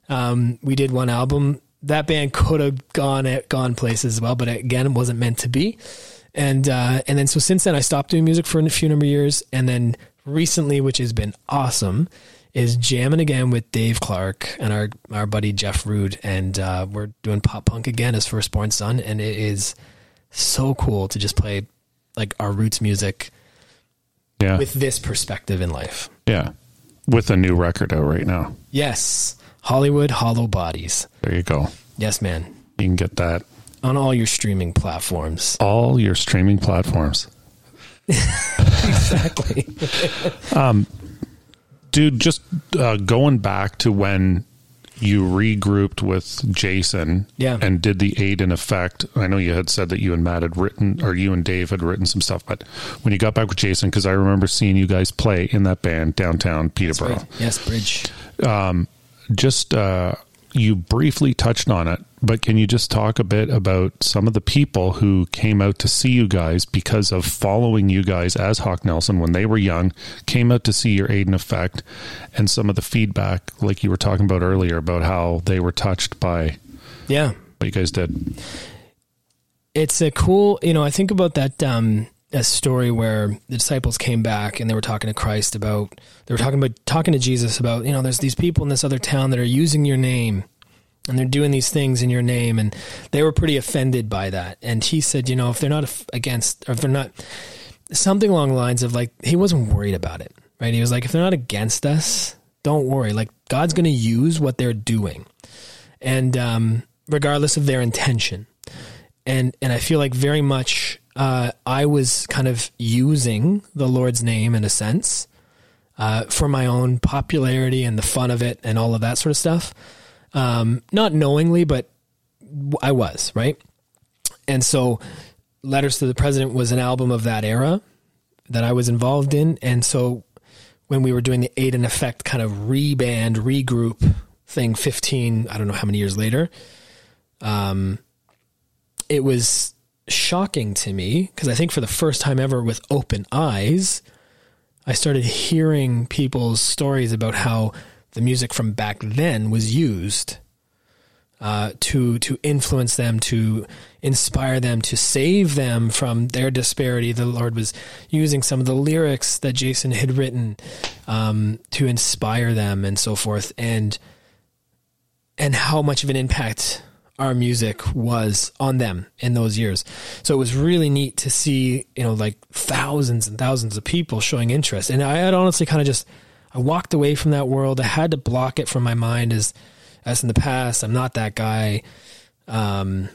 Um, we did one album. That band could have gone at gone places as well, but again, it wasn't meant to be. And uh, and then so since then, I stopped doing music for a few number of years, and then recently, which has been awesome, is jamming again with Dave Clark and our our buddy Jeff Rude, and uh, we're doing pop punk again as Firstborn Son, and it is so cool to just play like our roots music Yeah. with this perspective in life. yeah. With a new record out right now. Yes, Hollywood Hollow Bodies. There you go. Yes, man. You can get that On all your streaming platforms. all your streaming platforms. Exactly. Dude, just uh, going back to when you regrouped with Jason Yeah. and did the aid in effect. I know you had said that you and Matt had written, or you and Dave had written some stuff, but when you got back with Jason, because I remember seeing you guys play in that band downtown Peterborough. yes, Bridge. just uh, you briefly touched on it, but can you just talk a bit about some of the people who came out to see you guys because of following you guys as Hawk Nelson when they were young, came out to see your aid and effect, and some of the feedback, like you were talking about earlier, about how they were touched by Yeah. what you guys did? It's a cool, you know, I think about that um a story where the disciples came back and they were talking to Christ about they were talking about talking to Jesus about, you know, there's these people in this other town that are using your name and they're doing these things in your name and they were pretty offended by that. And he said, you know, if they're not against or if they're not something along the lines of like he wasn't worried about it, right? He was like if they're not against us, don't worry. Like God's going to use what they're doing. And um regardless of their intention and and I feel like very much uh, I was kind of using the Lord's name in a sense uh, for my own popularity and the fun of it and all of that sort of stuff. Um, not knowingly, but I was right. And so, Letters to the President was an album of that era that I was involved in, and so when we were doing the Aid and Effect kind of reband regroup thing, fifteen I don't know how many years later. Um, it was shocking to me because I think for the first time ever with open eyes, I started hearing people's stories about how the music from back then was used uh, to to influence them, to inspire them, to save them from their disparity. The Lord was using some of the lyrics that Jason had written um, to inspire them, and so forth, and and how much of an impact our music was on them in those years. So it was really neat to see, you know, like thousands and thousands of people showing interest. And I had honestly kind of just I walked away from that world. I had to block it from my mind as as in the past. I'm not that guy. Um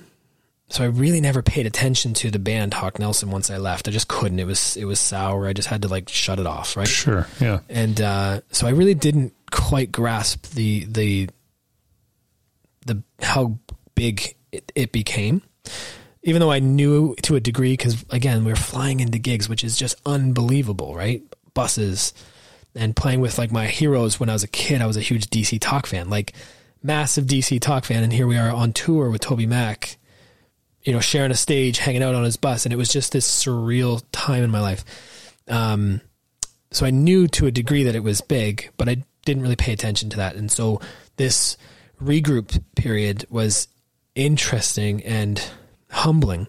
so I really never paid attention to the band Hawk Nelson once I left. I just couldn't. It was it was sour. I just had to like shut it off, right? Sure, yeah. and uh, so I really didn't quite grasp the the the how big it, it became. Even though I knew to a degree, because again, we were flying into gigs, which is just unbelievable, right? Buses and playing with like my heroes when I was a kid. I was a huge DC Talk fan, like massive DC Talk fan, and here we are on tour with Toby Mac, you know, sharing a stage, hanging out on his bus, and it was just this surreal time in my life. Um, so I knew to a degree that it was big, but I didn't really pay attention to that. And so this regroup period was interesting and humbling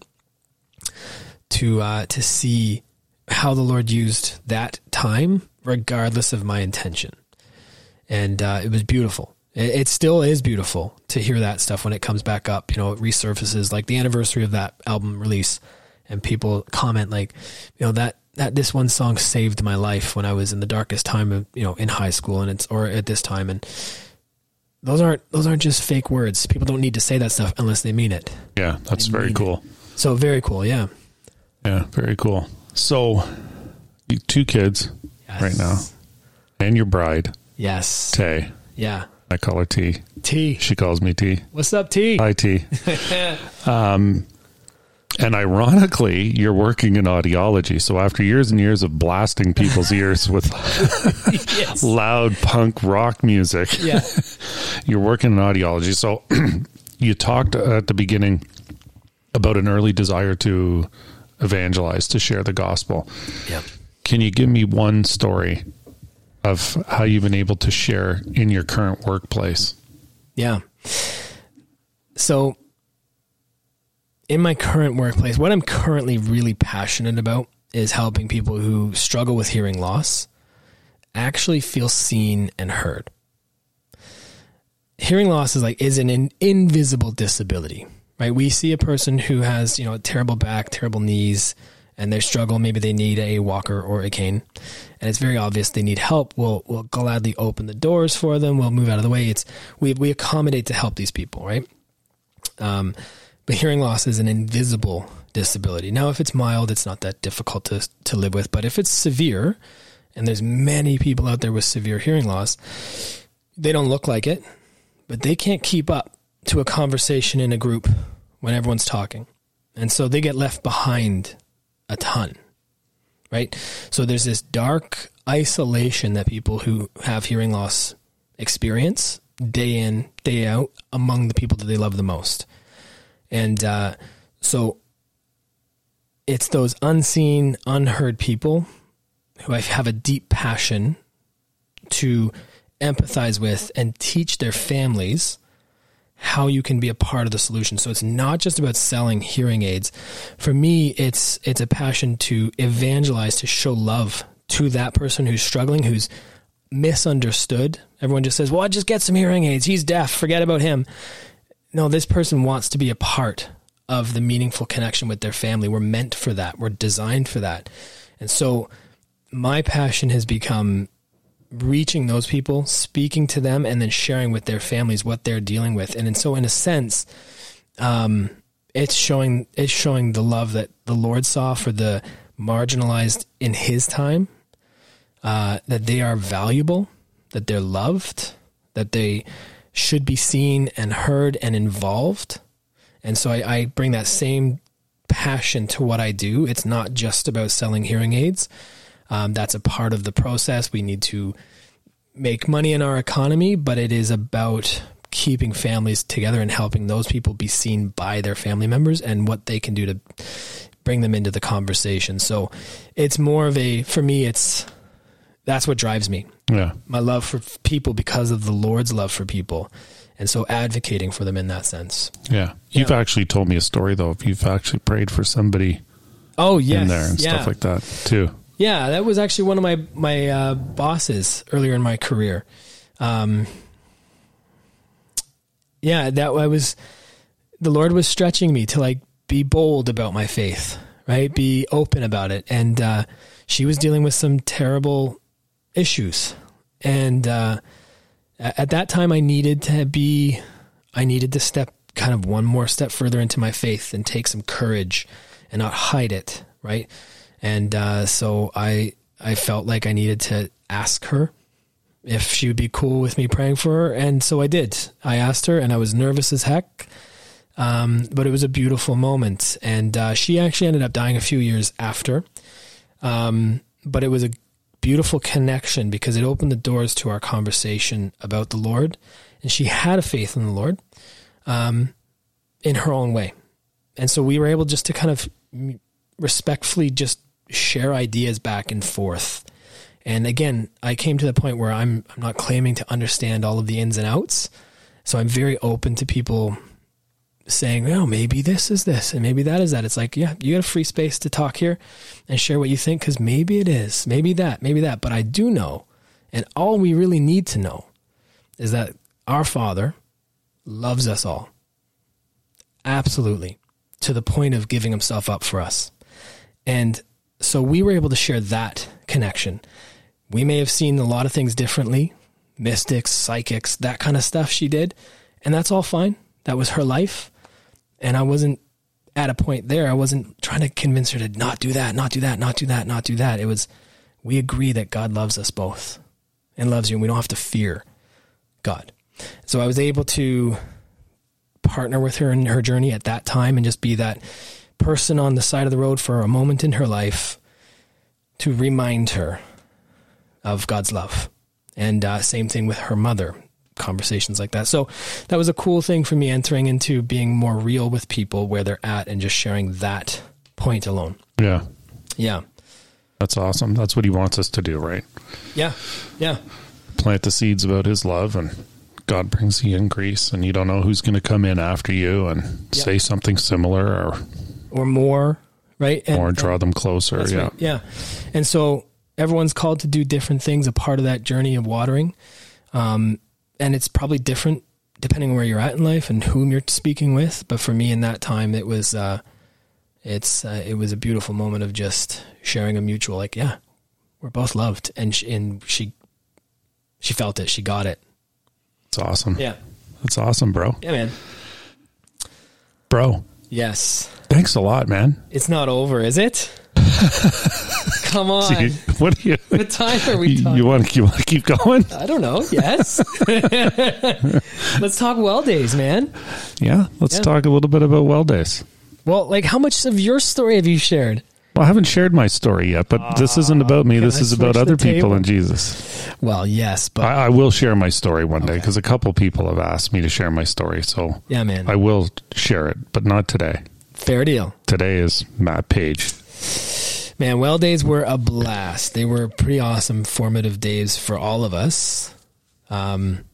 to uh, to see how the Lord used that time, regardless of my intention. And uh, it was beautiful. It, it still is beautiful to hear that stuff when it comes back up. You know, it resurfaces like the anniversary of that album release, and people comment like, you know that that this one song saved my life when I was in the darkest time of you know in high school and it's or at this time and those aren't those aren't just fake words. People don't need to say that stuff unless they mean it. Yeah, that's very cool. So very cool, yeah. Yeah, very cool. So, you two kids Yes. right now, and your bride, Yes. Tay. Yeah. I call her T. T. She calls me T. What's up, T? Hi, T. um, and ironically, you're working in audiology. So after years and years of blasting people's ears with loud punk rock music, Yeah. you're working in audiology. So you talked at the beginning about an early desire to evangelize, to share the gospel. Yeah. Can you give me one story of how you've been able to share in your current workplace? Yeah. So, in my current workplace, what I'm currently really passionate about is helping people who struggle with hearing loss actually feel seen and heard. Hearing loss is like is an in, invisible disability, right? We see a person who has, you know, a terrible back, terrible knees, and they struggle. Maybe they need a walker or a cane, and it's very obvious they need help. We'll we'll gladly open the doors for them. We'll move out of the way. It's we we accommodate to help these people, right? Um, but hearing loss is an invisible disability. Now, if it's mild, it's not that difficult to to live with. But if it's severe, and there's many people out there with severe hearing loss, they don't look like it, but they can't keep up to a conversation in a group when everyone's talking, and so they get left behind a ton. Right? So there's this dark isolation that people who have hearing loss experience day in, day out among the people that they love the most. And uh, so it's those unseen, unheard people who I have a deep passion to empathize with and teach their families how you can be a part of the solution. So it's not just about selling hearing aids. For me, it's it's a passion to evangelize, to show love to that person who's struggling, who's misunderstood. Everyone just says, "Well, I just get some hearing aids. He's deaf. Forget about him." No, this person wants to be a part of the meaningful connection with their family. We're meant for that. We're designed for that. And so my passion has become reaching those people, speaking to them, and then sharing with their families what they're dealing with. And, and so, in a sense, um, it's showing it's showing the love that the Lord saw for the marginalized in His time, uh, that they are valuable, that they're loved, that they should be seen and heard and involved. And so, I, I bring that same passion to what I do. It's not just about selling hearing aids. Um, that's a part of the process. We need to make money in our economy, but it is about keeping families together and helping those people be seen by their family members and what they can do to bring them into the conversation. So it's more of a, for me, it's, that's what drives me. Yeah. My love for people because of the Lord's love for people. And so advocating for them in that sense. Yeah. You've Yeah. actually told me a story though. If you've actually prayed for somebody Oh, yes. in there and yeah. stuff like that too. Yeah, that was actually one of my my uh, bosses earlier in my career. Um, yeah, that I was. The Lord was stretching me to like be bold about my faith, right? Be open about it, and uh, she was dealing with some terrible issues, and uh, at that time, I needed to be. I needed to step kind of one more step further into my faith and take some courage and not hide it, right? and uh, so I I felt like I needed to ask her if she would be cool with me praying for her, and so I did. I asked her, and I was nervous as heck, um, but it was a beautiful moment. And uh, she actually ended up dying a few years after, um, but it was a beautiful connection because it opened the doors to our conversation about the Lord, and she had a faith in the Lord, um, in her own way, and so we were able just to kind of respectfully just share ideas back and forth. And again, I came to the point where I'm I'm not claiming to understand all of the ins and outs. So I'm very open to people saying, "Oh, maybe this is this and maybe that is that." It's like, yeah, you got a free space to talk here and share what you think cuz maybe it is, maybe that, maybe that, but I do know and all we really need to know is that our Father loves us all. Absolutely. To the point of giving himself up for us. And so we were able to share that connection. We may have seen a lot of things differently mystics, psychics, that kind of stuff she did. And that's all fine. That was her life. And I wasn't at a point there. I wasn't trying to convince her to not do that, not do that, not do that, not do that. It was, we agree that God loves us both and loves you, and we don't have to fear God. So I was able to partner with her in her journey at that time and just be that person on the side of the road for a moment in her life to remind her of God's love. And uh, same thing with her mother, conversations like that. So that was a cool thing for me entering into being more real with people where they're at and just sharing that point alone. Yeah. Yeah. That's awesome. That's what he wants us to do, right? Yeah. Yeah. Plant the seeds about his love and God brings the increase and you don't know who's going to come in after you and say something similar or Or more, right? And- or draw them closer. Yeah. right. Yeah. And so everyone's called to do different things, a part of that journey of watering. Um, and it's probably different depending on where you're at in life and whom you're speaking with. But for me in that time, it was, uh, it's, uh, it was a beautiful moment of just sharing a mutual, like, yeah, we're both loved. And she, and she, she felt it. She got it. It's awesome. Yeah. That's awesome, bro. Yeah, man. Bro, Yes. thanks a lot, man. It's not over, is it? Come on. What do you what time are we talking? you want to you want to keep going? I don't know. Yes. Let's talk well days, man. Yeah, let's Yeah. talk a little bit about well days. Well, like how much of your story have you shared? Well, I haven't shared my story yet, but this ah, isn't about me. This I is about other people and Jesus. Well, yes, but I, I will share my story one day because a couple people have asked me to share my story. So yeah, man. I will share it, but not today. Fair deal. Today is Matt Paige. Man, well days were a blast. They were pretty awesome, formative days for all of us. Um,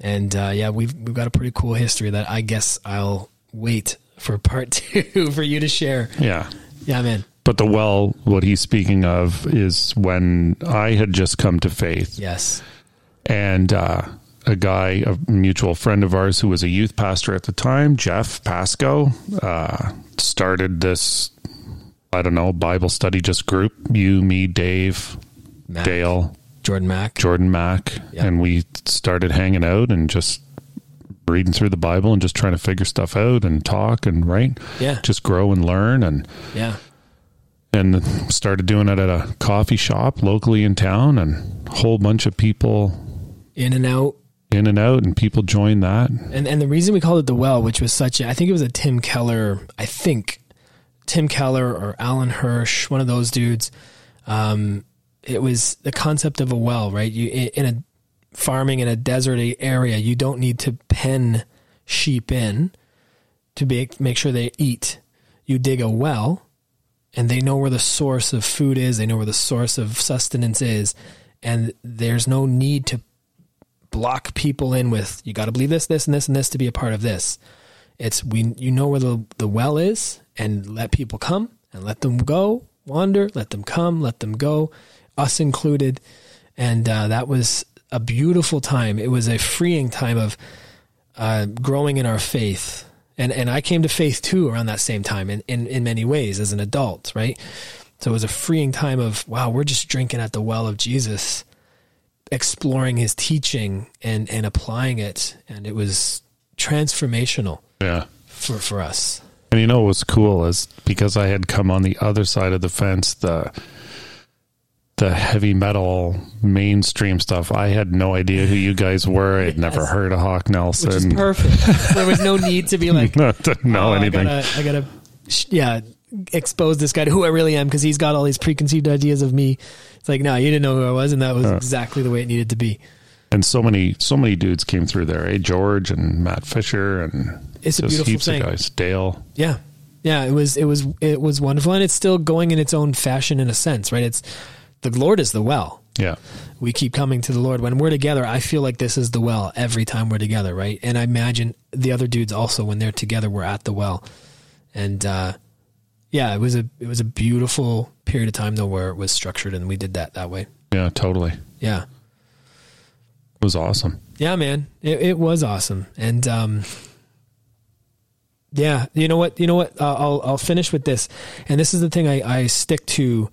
and uh, yeah, we've we've got a pretty cool history that I guess I'll wait for part two for you to share. Yeah. Yeah, man. But the well, what he's speaking of is when I had just come to faith Yes. and uh, a guy, a mutual friend of ours who was a youth pastor at the time, Jeff Pasco, uh, started this, I don't know, Bible study just group. You, me, Dave, Mac. Dale, Jordan Mack. Jordan Mack, Yeah. and we started hanging out and just reading through the Bible and just trying to figure stuff out and talk and right, Yeah. just grow and learn and Yeah. and started doing it at a coffee shop locally in town and a whole bunch of people In and out. in and out and people joined that And and the reason we called it the well, which was such a, I think it was a Tim Keller, I think Tim Keller or Alan Hirsch, one of those dudes. Um, it was the concept of a well, right? You in a farming in a desert area, you don't need to pen sheep in to be, make sure they eat. You dig a well, and they know where the source of food is. They know where the source of sustenance is, and there's no need to block people in with you got to believe this, this, and this, and this to be a part of this. It's we you know where the the well is, and let people come and let them go, wander, let them come, let them go, us included, and uh, that was a beautiful time. It was a freeing time of uh, growing in our faith. And, and I came to faith too around that same time in, in, in many ways as an adult, right? So it was a freeing time of, wow, we're just drinking at the well of Jesus, exploring his teaching and, and applying it. And it was transformational yeah for, for us. And you know what's cool is because i had come on the other side of the fence the the heavy metal mainstream stuff i had no idea who you guys were i'd never heard of hawk nelson Which is perfect. there was no need to be like, not to know "Oh, anything I gotta, I gotta, yeah, expose this guy to who I really am because he's got all these preconceived ideas of me. It's like, no, you didn't know who I was, and that was exactly the way it needed to be. And so many so many dudes came through there eh george and matt fisher and It's a beautiful heaps thing. of guys dale Yeah, yeah, it was, it was, it was wonderful, and it's still going in its own fashion in a sense, right? It's the Lord is the well. yeah We keep coming to the Lord when we're together. I feel like this is the well every time we're together, right? And I imagine the other dudes also when they're together, we're at the well, and uh, yeah, it was a it was a beautiful period of time though where it was structured, and we did that that way. yeah totally Yeah. It was awesome Yeah, man, it, it was awesome, and um, yeah, you know what, you know what, uh, I'll I'll finish with this, and this is the thing I, I stick to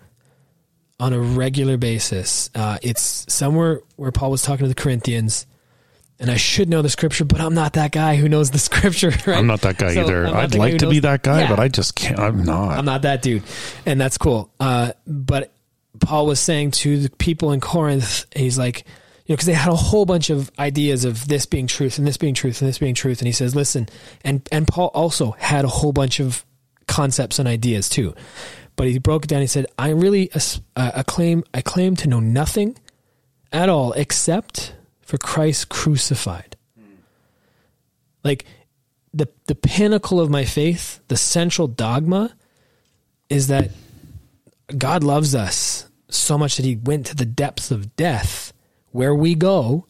on a regular basis. Uh, it's somewhere where Paul was talking to the Corinthians, and I should know the scripture, but I'm not that guy who knows the scripture. Right? i'm not that guy So, either i'd like to be that guy Yeah. but i just can't i'm not I'm not that dude, and that's cool. Uh, but Paul was saying to the people in Corinth, he's like, you know, because they had a whole bunch of ideas of this being truth and this being truth and this being truth, and he says, listen, and and Paul also had a whole bunch of concepts and ideas too, but he broke it down. He said, I really uh, acclaim, I claim to know nothing at all except for Christ crucified. Like the the pinnacle of my faith, the central dogma is that God loves us so much that he went to the depths of death where we go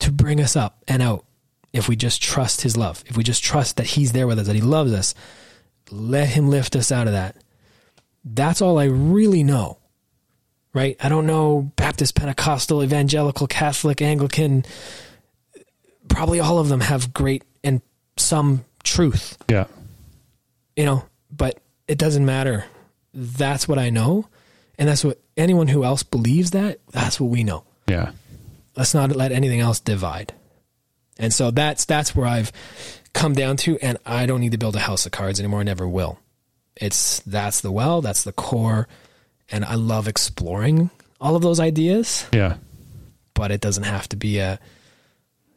to bring us up and out if we just trust his love. If we just trust that he's there with us, that he loves us, let him lift us out of that. That's all I really know. Right? I don't know Baptist, Pentecostal, Evangelical, Catholic, Anglican. Probably all of them have great and some truth yeah you know, but it doesn't matter. That's what I know. And that's what anyone who else believes that, that's what we know. Yeah Let's not let anything else divide. And so that's that's where I've come down to and I don't need to build a house of cards anymore, I never will. It's that's the well, that's the core, and I love exploring all of those ideas, yeah but it doesn't have to be a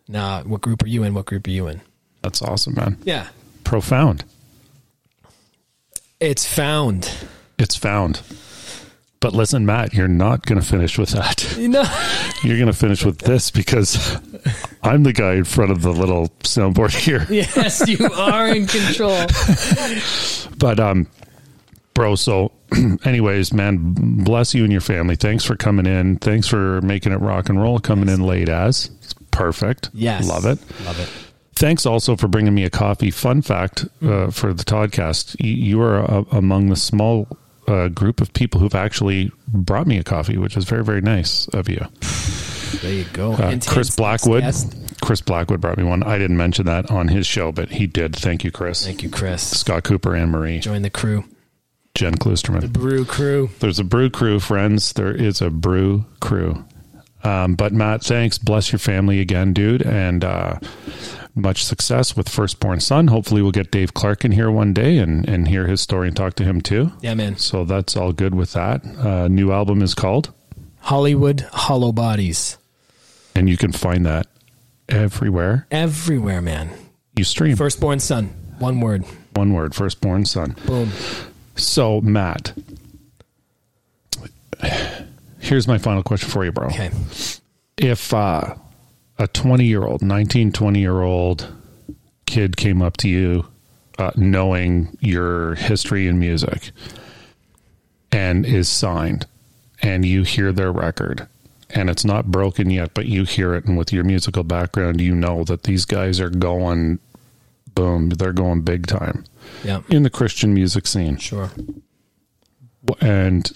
nah, what group are you in? What group are you in? that's awesome man Yeah. profound It's found. It's found. But listen, Matt, you're not going to finish with that. Know, You're going to finish with this because I'm the guy in front of the little soundboard here. yes, you are in control. But um, bro, so anyways, man, bless you and your family. Thanks for coming in. Thanks for making it rock and roll. Coming in late as it's perfect. Yes, love it. Love it. Thanks also for bringing me a coffee. Fun fact uh, for the Toddcast: you, you are uh, among the small uh, group of people who've actually brought me a coffee, which is very very nice of you. There you go. Uh, Chris Blackwood. Chris Blackwood brought me one. I didn't mention that on his show, but he did. Thank you, Chris. Thank you, Chris. Scott Cooper, and Marie, Join the crew, Jen Klusterman. The brew Crew. There's a brew crew, friends. There is a brew crew. Um, but Matt, thanks. Bless your family again, dude, and uh, much success with firstborn son. Hopefully, we'll get Dave Clark in here one day and and hear his story and talk to him too. Yeah, man. So that's all good with that. Uh, new album is called, Hollywood Hollow Bodies. and you can find that everywhere Everywhere, man. you stream. Firstborn son. One word. One word, firstborn son. Boom. So Matt, here's my final question for you, bro. Okay. if uh, a 20 year old 19 20 year old kid came up to you uh, knowing your history in music and is signed and you hear their record and it's not broken yet but you hear it and with your musical background you know that these guys are going boom they're going big time Yeah. in the christian music scene Sure. and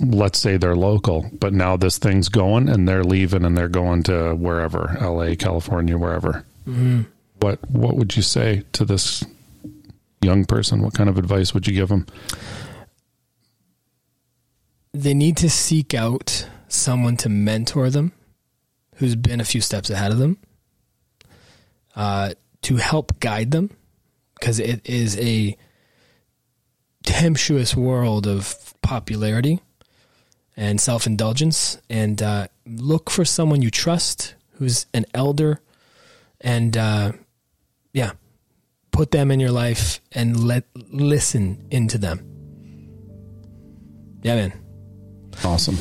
let's say they're local, but now this thing's going and they're leaving and they're going to wherever, LA, California, wherever. What what would you say to this young person? What kind of advice would you give them? They need to seek out someone to mentor them who's been a few steps ahead of them uh, to help guide them because it is a tempestuous world of popularity and self indulgence. And uh, look for someone you trust who's an elder and, uh, yeah, put them in your life and let listen into them. Yeah, man. Awesome.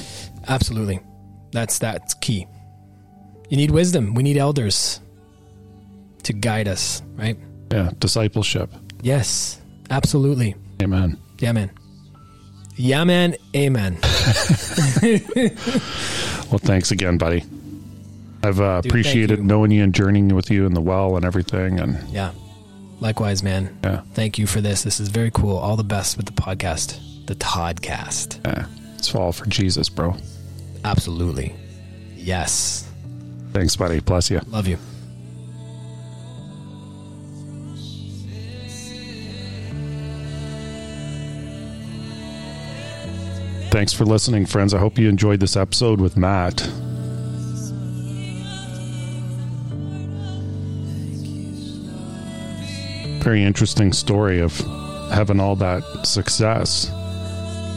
Absolutely. That's that's key. You need wisdom. We need elders to guide us, right? Yeah, discipleship. Yes. Absolutely. Amen. Yeah, man. Yeah, man. Amen. Well, thanks again, buddy. I've uh, Dude, appreciated you. knowing you and journeying with you in the well and everything. And Yeah. Likewise, man. yeah, Thank you for this. This is very cool. All the best with the podcast, the Toddcast. yeah, it's all for Jesus, bro. Absolutely. Yes. Thanks, buddy. Bless you. Love you. Thanks for listening, friends. I hope you enjoyed this episode with Matt. Very interesting story of having all that success,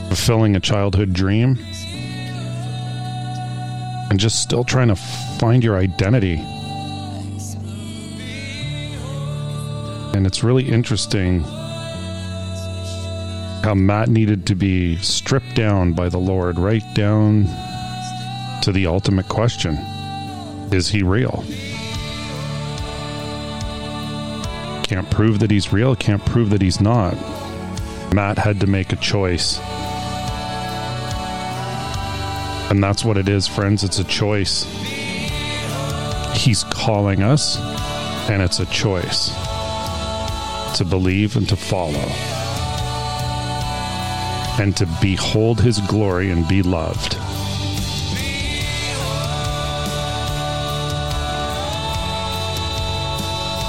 fulfilling a childhood dream, and just still trying to find your identity. And it's really interesting how Matt needed to be stripped down by the Lord right down to the ultimate question Is he real? Can't prove that he's real, can't prove that he's not. Matt had to make a choice. And that's what it is, friends. It's a choice. He's calling us, and it's a choice to believe and to follow and to behold his glory and be loved.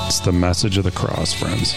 It's the message of the cross, friends.